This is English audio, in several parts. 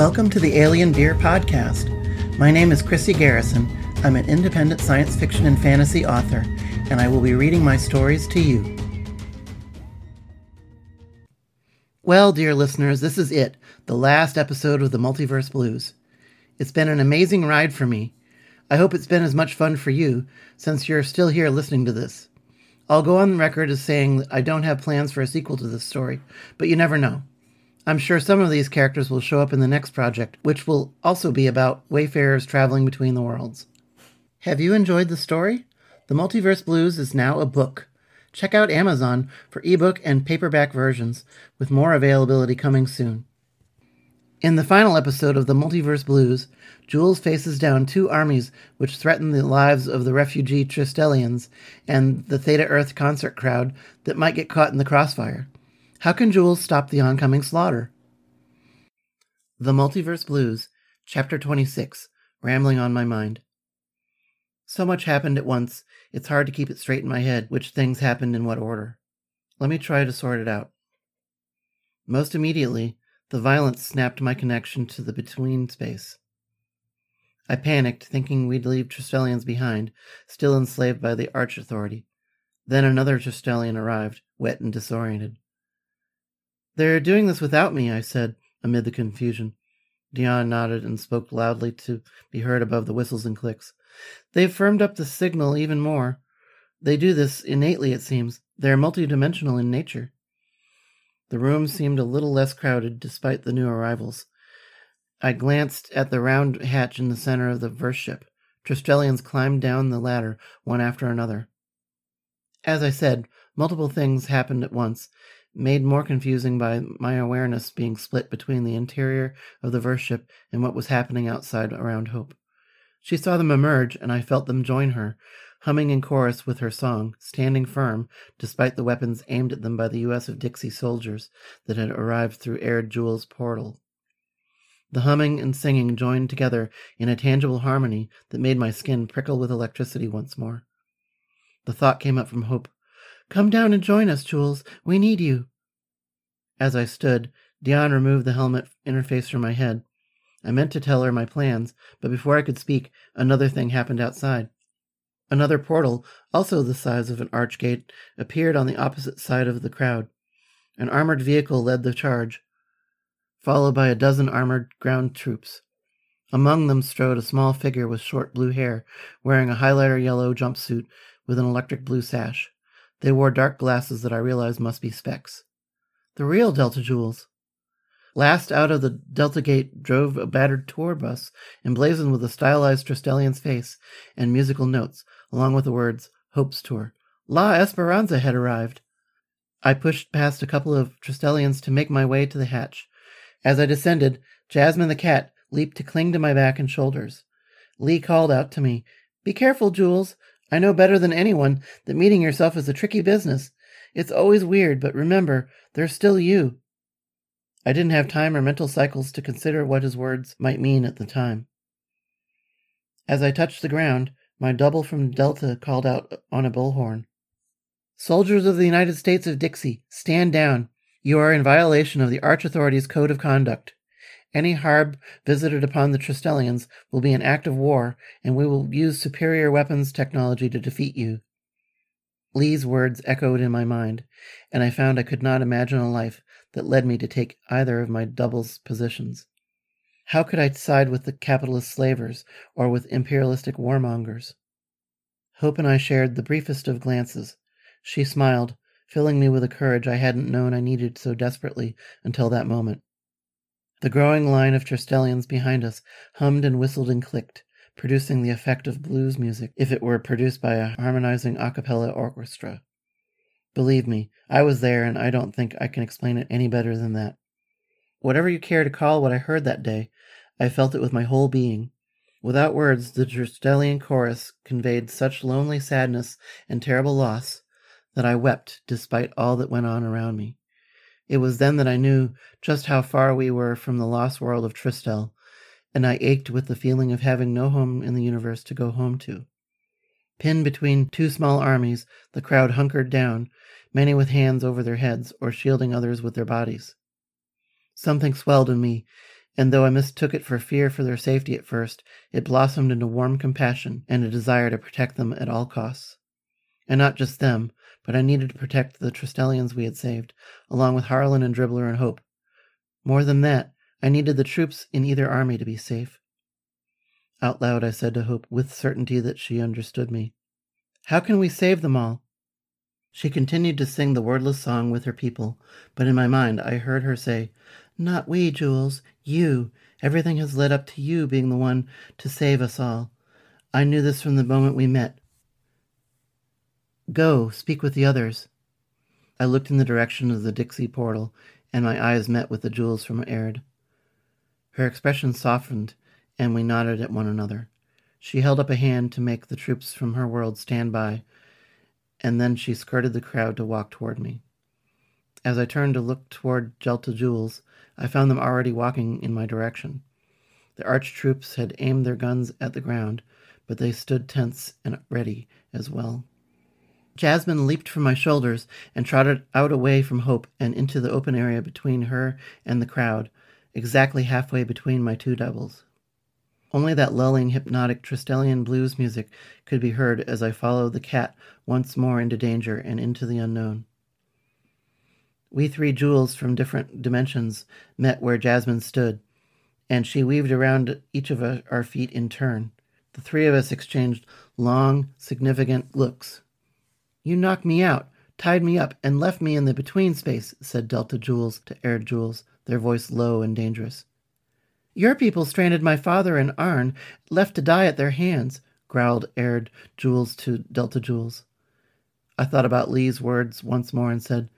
Welcome to the Alien Beer Podcast. My name is Chrissy Garrison. I'm an independent science fiction and fantasy author, and I will be reading my stories to you. Well, dear listeners, this is it, the last episode of the Multiverse Blues. It's been an amazing ride for me. I hope it's been as much fun for you, since you're still here listening to this. I'll go on record as saying I don't have plans for a sequel to this story, but you never know. I'm sure some of these characters will show up in the next project, which will also be about wayfarers traveling between the worlds. Have you enjoyed the story? The Multiverse Blues is now a book. Check out Amazon for ebook and paperback versions, with more availability coming soon. In the final episode of the Multiverse Blues, Jules faces down two armies which threaten the lives of the refugee Tristellians and the Theta Earth concert crowd that might get caught in the crossfire. How can Jules stop the oncoming slaughter? The Multiverse Blues, Chapter 26 Rambling on My Mind. So much happened at once, it's hard to keep it straight in my head which things happened in what order. Let me try to sort it out. Most immediately, the violence snapped my connection to the between space. I panicked, thinking we'd leave Tristellians behind, still enslaved by the Arch Authority. Then another Tristellian arrived, wet and disoriented. They're doing this without me, I said, amid the confusion. Dion nodded and spoke loudly to be heard above the whistles and clicks. They've firmed up the signal even more. They do this innately, it seems. They're multidimensional in nature. The room seemed a little less crowded despite the new arrivals. I glanced at the round hatch in the center of the verse ship. Tristellians climbed down the ladder one after another. As I said, multiple things happened at once, made more confusing by my awareness being split between the interior of the verse ship and what was happening outside around Hope. She saw them emerge, and I felt them join her, humming in chorus with her song, standing firm despite the weapons aimed at them by the U.S. of Dixie soldiers that had arrived through Aird Jules' portal. The humming and singing joined together in a tangible harmony that made my skin prickle with electricity once more. The thought came up from Hope Come down and join us, Jules. We need you. As I stood, Dion removed the helmet interface from my head. I meant to tell her my plans, but before I could speak, another thing happened outside. Another portal, also the size of an archgate, appeared on the opposite side of the crowd. An armored vehicle led the charge, followed by a dozen armored ground troops. Among them strode a small figure with short blue hair, wearing a highlighter yellow jumpsuit with an electric blue sash. They wore dark glasses that I realized must be specs. The real Delta Jules. Last out of the Delta Gate drove a battered tour bus emblazoned with a stylized Tristellian's face and musical notes, along with the words Hope's Tour. La Esperanza had arrived. I pushed past a couple of Tristellians to make my way to the hatch. As I descended, Jasmine the cat leaped to cling to my back and shoulders. Lee called out to me, Be careful, Jules. I know better than anyone that meeting yourself is a tricky business. It's always weird, but remember, there's still you. I didn't have time or mental cycles to consider what his words might mean at the time. As I touched the ground, my double from Delta called out on a bullhorn. Soldiers of the United States of Dixie, stand down. You are in violation of the Arch Authority's Code of Conduct. Any harb visited upon the Tristellians will be an act of war, and we will use superior weapons technology to defeat you. Lee's words echoed in my mind, and I found I could not imagine a life that led me to take either of my double's positions. How could I side with the capitalist slavers or with imperialistic warmongers? Hope and I shared the briefest of glances. She smiled, filling me with a courage I hadn't known I needed so desperately until that moment. The growing line of Tristellians behind us hummed and whistled and clicked, producing the effect of blues music if it were produced by a harmonizing a cappella orchestra. Believe me, I was there, and I don't think I can explain it any better than that. Whatever you care to call what I heard that day, I felt it with my whole being. Without words, the Tristellian chorus conveyed such lonely sadness and terrible loss that I wept despite all that went on around me. It was then that I knew just how far we were from the lost world of Tristel and I ached with the feeling of having no home in the universe to go home to. Pinned between two small armies, the crowd hunkered down, many with hands over their heads or shielding others with their bodies. Something swelled in me, and though I mistook it for fear for their safety at first, it blossomed into warm compassion and a desire to protect them at all costs. And not just them, but I needed to protect the Tristellians we had saved, along with Harlan and Dribbler and Hope. More than that, I needed the troops in either army to be safe. Out loud, I said to Hope, with certainty that she understood me, How can we save them all? She continued to sing the wordless song with her people, but in my mind I heard her say, Not we, Jules, you. Everything has led up to you being the one to save us all. I knew this from the moment we met. Go, speak with the others. I looked in the direction of the Dixie portal, and my eyes met with the Jules from Aird. Her expression softened, and we nodded at one another. She held up a hand to make the troops from her world stand by, and then she skirted the crowd to walk toward me. As I turned to look toward Delta Jules, I found them already walking in my direction. The arch troops had aimed their guns at the ground, but they stood tense and ready as well. Jasmine leaped from my shoulders and trotted out away from Hope and into the open area between her and the crowd, exactly halfway between my two doubles. Only that lulling, hypnotic Tristellian blues music could be heard as I followed the cat once more into danger and into the unknown. We three Jules from different dimensions met where Jasmine stood, and she weaved around each of our feet in turn. The three of us exchanged long, significant looks. You knocked me out, tied me up, and left me in the between space, said Delta Jules to Aird Jules, their voice low and dangerous. Your people stranded my father and Arn, left to die at their hands, growled Aird Jules to Delta Jules. I thought about Lee's words once more and said,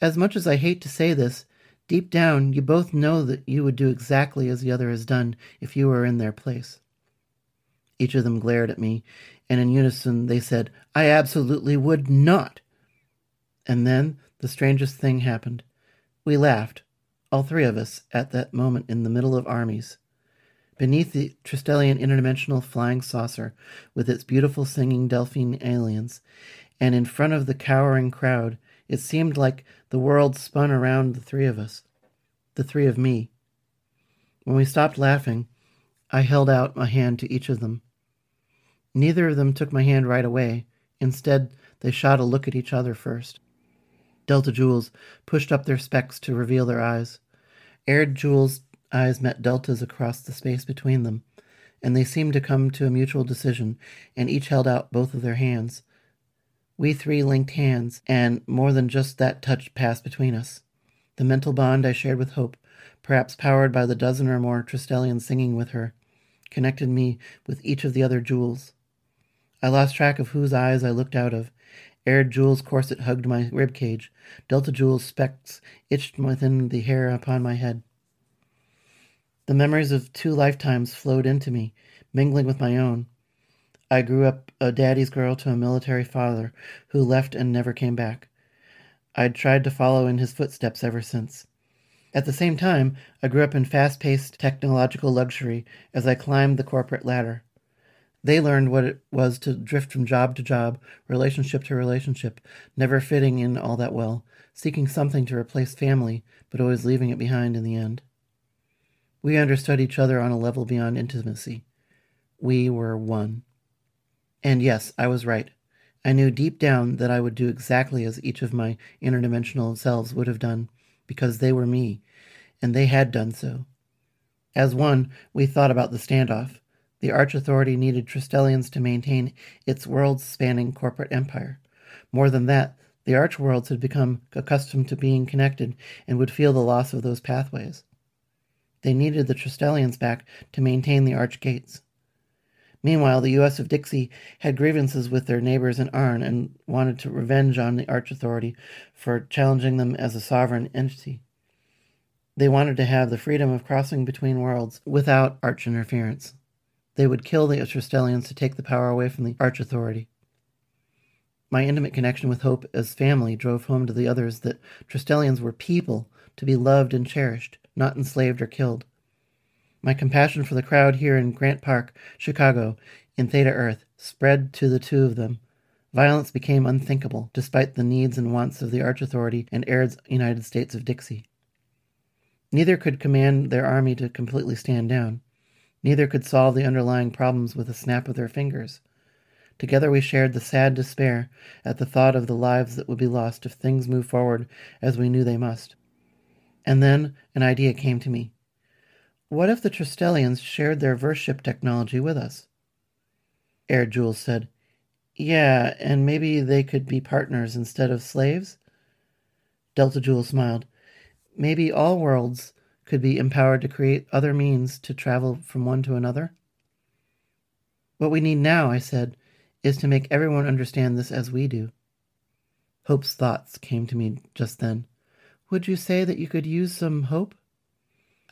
As much as I hate to say this, deep down you both know that you would do exactly as the other has done if you were in their place. Each of them glared at me, and in unison they said, I absolutely would not. And then the strangest thing happened. We laughed, all three of us, at that moment in the middle of armies. Beneath the Tristellian interdimensional flying saucer, with its beautiful singing Delphine aliens, and in front of the cowering crowd, it seemed like the world spun around the three of us, the three of me. When we stopped laughing, I held out my hand to each of them. Neither of them took my hand right away. Instead, they shot a look at each other first. Delta Jules pushed up their specs to reveal their eyes. Aird Jules' eyes met Delta's across the space between them, and they seemed to come to a mutual decision, and each held out both of their hands. We three linked hands, and more than just that touch passed between us. The mental bond I shared with Hope, perhaps powered by the dozen or more Tristellians singing with her, connected me with each of the other Jules. I lost track of whose eyes I looked out of. Aird Jules' corset hugged my rib cage. Delta Jules' specs itched within the hair upon my head. The memories of two lifetimes flowed into me, mingling with my own. I grew up a daddy's girl to a military father who left and never came back. I'd tried to follow in his footsteps ever since. At the same time, I grew up in fast paced technological luxury as I climbed the corporate ladder. They learned what it was to drift from job to job, relationship to relationship, never fitting in all that well, seeking something to replace family, but always leaving it behind in the end. We understood each other on a level beyond intimacy. We were one. And yes, I was right. I knew deep down that I would do exactly as each of my interdimensional selves would have done, because they were me, and they had done so. As one, we thought about the standoff. The Arch Authority needed Tristellians to maintain its world spanning corporate empire. More than that, the Arch worlds had become accustomed to being connected and would feel the loss of those pathways. They needed the Tristellians back to maintain the Arch gates. Meanwhile, the U.S. of Dixie had grievances with their neighbors in Arn and wanted to revenge on the Arch Authority for challenging them as a sovereign entity. They wanted to have the freedom of crossing between worlds without Arch interference. They would kill the Tristellians to take the power away from the Arch Authority. My intimate connection with Hope as family drove home to the others that Tristellians were people to be loved and cherished, not enslaved or killed. My compassion for the crowd here in Grant Park, Chicago, in Theta Earth, spread to the two of them. Violence became unthinkable, despite the needs and wants of the Arch Authority and Aird's United States of Dixie. Neither could command their army to completely stand down. Neither could solve the underlying problems with a snap of their fingers. Together we shared the sad despair at the thought of the lives that would be lost if things moved forward as we knew they must. And then an idea came to me. What if the Tristellians shared their verse ship technology with us? Aird Jules said, Yeah, and maybe they could be partners instead of slaves? Delta Jules smiled. Maybe all worlds could be empowered to create other means to travel from one to another? What we need now, I said, is to make everyone understand this as we do. Hope's thoughts came to me just then. Would you say that you could use some hope?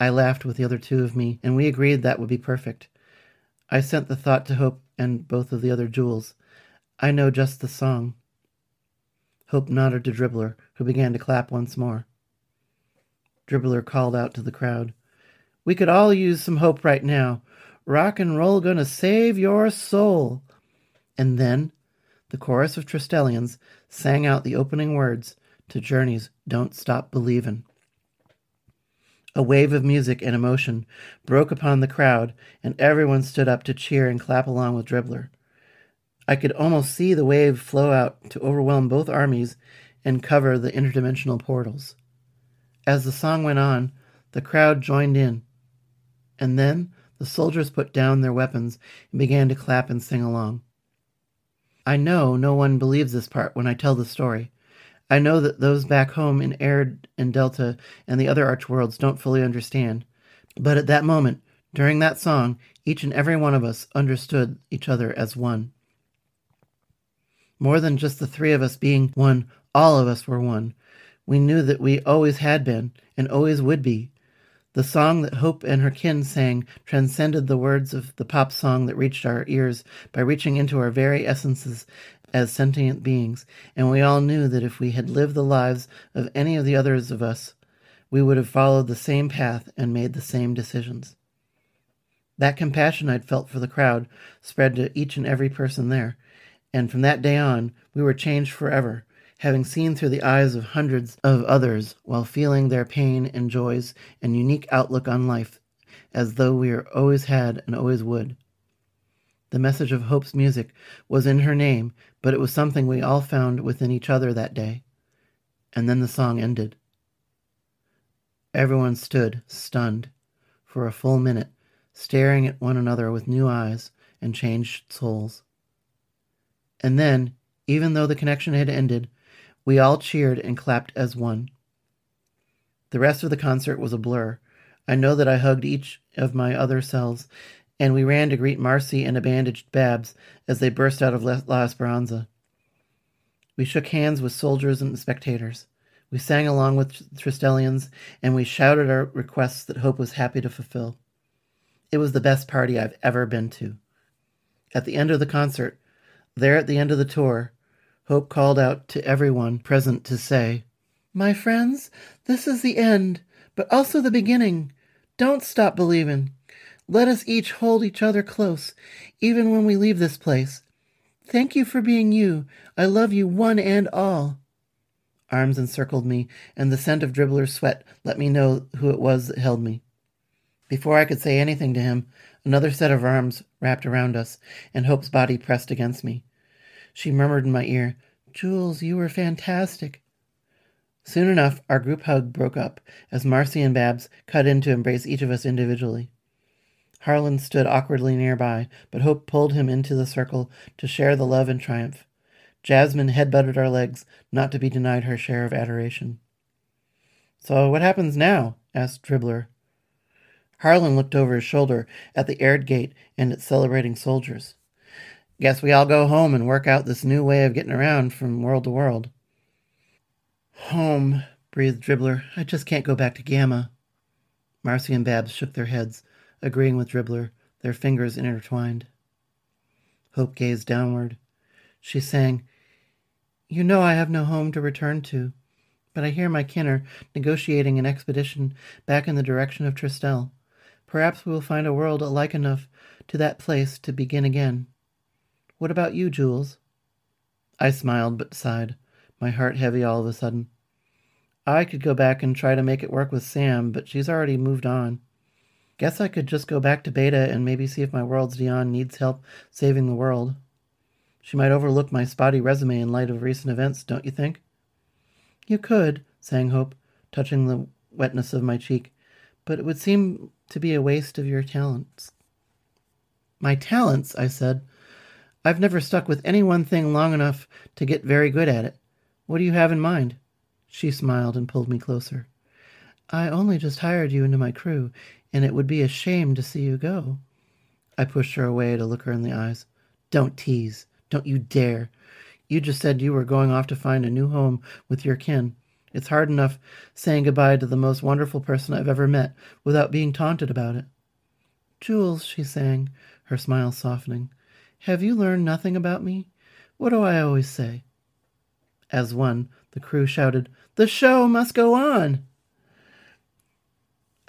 I laughed with the other two of me, and we agreed that would be perfect. I sent the thought to Hope and both of the other Jules. I know just the song. Hope nodded to Dribbler, who began to clap once more. Dribbler called out to the crowd. We could all use some hope right now. Rock and roll gonna save your soul. And then the chorus of Tristellians sang out the opening words to Journey's Don't Stop Believin'. A wave of music and emotion broke upon the crowd, and everyone stood up to cheer and clap along with Dribbler. I could almost see the wave flow out to overwhelm both armies and cover the interdimensional portals. As the song went on, the crowd joined in, and then the soldiers put down their weapons and began to clap and sing along. I know no one believes this part when I tell the story, I know that those back home in Aird and Delta and the other arch worlds don't fully understand. But at that moment, during that song, each and every one of us understood each other as one. More than just the three of us being one, all of us were one. We knew that we always had been and always would be. The song that Hope and her kin sang transcended the words of the pop song that reached our ears by reaching into our very essences as sentient beings, and we all knew that if we had lived the lives of any of the others of us, we would have followed the same path and made the same decisions. That compassion I'd felt for the crowd spread to each and every person there, and from that day on, we were changed forever, having seen through the eyes of hundreds of others while feeling their pain and joys and unique outlook on life as though we always had and always would. The message of Hope's music was in her name, but it was something we all found within each other that day. And then the song ended. Everyone stood, stunned, for a full minute, staring at one another with new eyes and changed souls. And then, even though the connection had ended, we all cheered and clapped as one. The rest of the concert was a blur. I know that I hugged each of my other selves and we ran to greet Marcy and a bandaged Babs as they burst out of La Esperanza. We shook hands with soldiers and spectators. We sang along with Tristellians, and we shouted our requests that Hope was happy to fulfill. It was the best party I've ever been to. At the end of the concert, there at the end of the tour, Hope called out to everyone present to say, My friends, this is the end, but also the beginning. Don't stop believing. Let us each hold each other close, even when we leave this place. Thank you for being you. I love you one and all. Arms encircled me, and the scent of Dribbler's sweat let me know who it was that held me. Before I could say anything to him, another set of arms wrapped around us, and Hope's body pressed against me. She murmured in my ear, Jules, you were fantastic. Soon enough, our group hug broke up as Marcy and Babs cut in to embrace each of us individually. Harlan stood awkwardly nearby, but Hope pulled him into the circle to share the love and triumph. Jasmine headbutted our legs, not to be denied her share of adoration. So what happens now? asked Dribbler. Harlan looked over his shoulder at the Aird gate and its celebrating soldiers. Guess we all go home and work out this new way of getting around from world to world. Home, breathed Dribbler. I just can't go back to Gamma. Marcy and Babs shook their heads agreeing with Dribbler, their fingers intertwined. Hope gazed downward. She sang, You know I have no home to return to, but I hear my kin are negotiating an expedition back in the direction of Tristel. Perhaps we will find a world alike enough to that place to begin again. What about you, Jules? I smiled but sighed, my heart heavy all of a sudden. I could go back and try to make it work with Sam, but she's already moved on. Guess I could just go back to Beta and maybe see if my world's Dion needs help saving the world. She might overlook my spotty resume in light of recent events, don't you think? You could, sang Hope, touching the wetness of my cheek, but it would seem to be a waste of your talents. My talents, I said. I've never stuck with any one thing long enough to get very good at it. What do you have in mind? She smiled and pulled me closer. I only just hired you into my crew, and it would be a shame to see you go. I pushed her away to look her in the eyes. Don't tease. Don't you dare. You just said you were going off to find a new home with your kin. It's hard enough saying goodbye to the most wonderful person I've ever met without being taunted about it. Jules, she sang, her smile softening, have you learned nothing about me? What do I always say? As one, the crew shouted, The show must go on!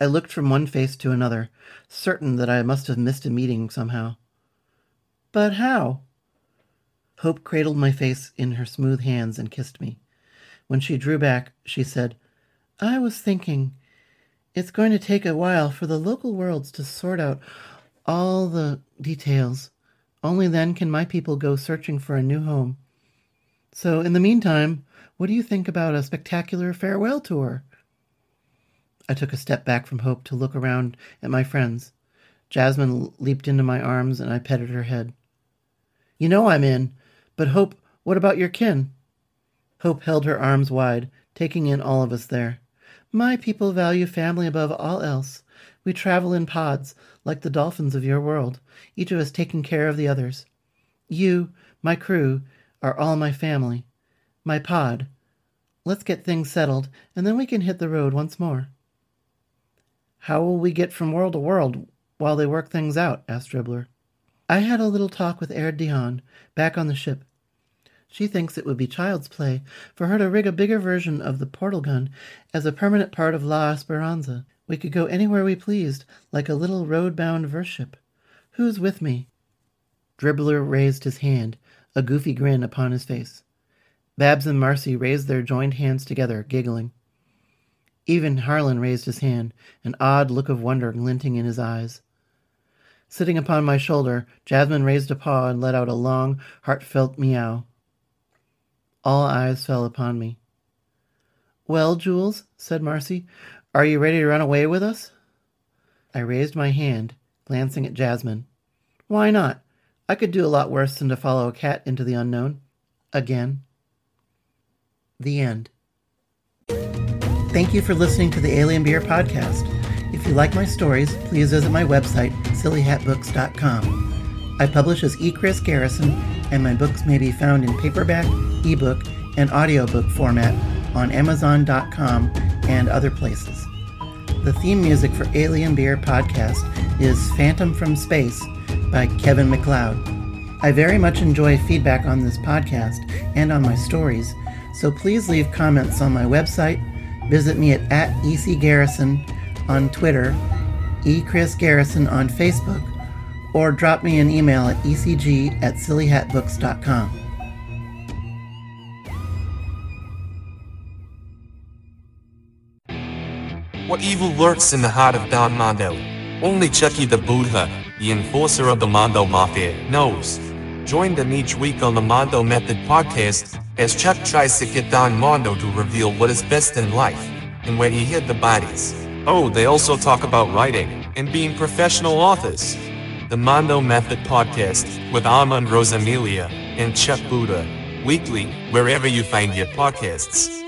I looked from one face to another, certain that I must have missed a meeting somehow. But how? Hope cradled my face in her smooth hands and kissed me. When she drew back, she said, I was thinking it's going to take a while for the local worlds to sort out all the details. Only then can my people go searching for a new home. So, in the meantime, what do you think about a spectacular farewell tour? I took a step back from Hope to look around at my friends. Jasmine leaped into my arms and I petted her head. You know I'm in, but Hope, what about your kin? Hope held her arms wide, taking in all of us there. My people value family above all else. We travel in pods, like the dolphins of your world, each of us taking care of the others. You, my crew, are all my family. My pod. Let's get things settled, and then we can hit the road once more. How will we get from world to world while they work things out? asked Dribbler. I had a little talk with Erd Dion, back on the ship. She thinks it would be child's play for her to rig a bigger version of the portal gun as a permanent part of La Esperanza. We could go anywhere we pleased, like a little road-bound vership. Who's with me? Dribbler raised his hand, a goofy grin upon his face. Babs and Marcy raised their joined hands together, giggling. Even Harlan raised his hand, an odd look of wonder glinting in his eyes. Sitting upon my shoulder, Jasmine raised a paw and let out a long, heartfelt meow. All eyes fell upon me. Well, Jules, said Marcy, are you ready to run away with us? I raised my hand, glancing at Jasmine. Why not? I could do a lot worse than to follow a cat into the unknown. Again. The end. Thank you for listening to the Alien Beer Podcast. If you like my stories, please visit my website, sillyhatbooks.com. I publish as E. Chris Garrison, and my books may be found in paperback, ebook, and audiobook format on Amazon.com and other places. The theme music for Alien Beer Podcast is Phantom from Space by Kevin MacLeod. I very much enjoy feedback on this podcast and on my stories, so please leave comments on my website, visit me at, at ecgarrison on Twitter, echrisgarrison on Facebook, or drop me an email at ecg at sillyhatbooks.com. What evil lurks in the heart of Don Mondo? Only Chucky the Buddha, the enforcer of the Mondo Mafia, knows. Join them each week on the Mondo Method podcast as Chuck tries to get Don Mondo to reveal what is best in life and where he hid the bodies. Oh, they also talk about writing and being professional authors. The Mondo Method podcast with Armand Rosamilia and Chuck Buddha, weekly, wherever you find your podcasts.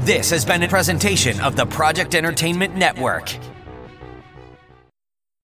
This has been a presentation of the Project Entertainment Network.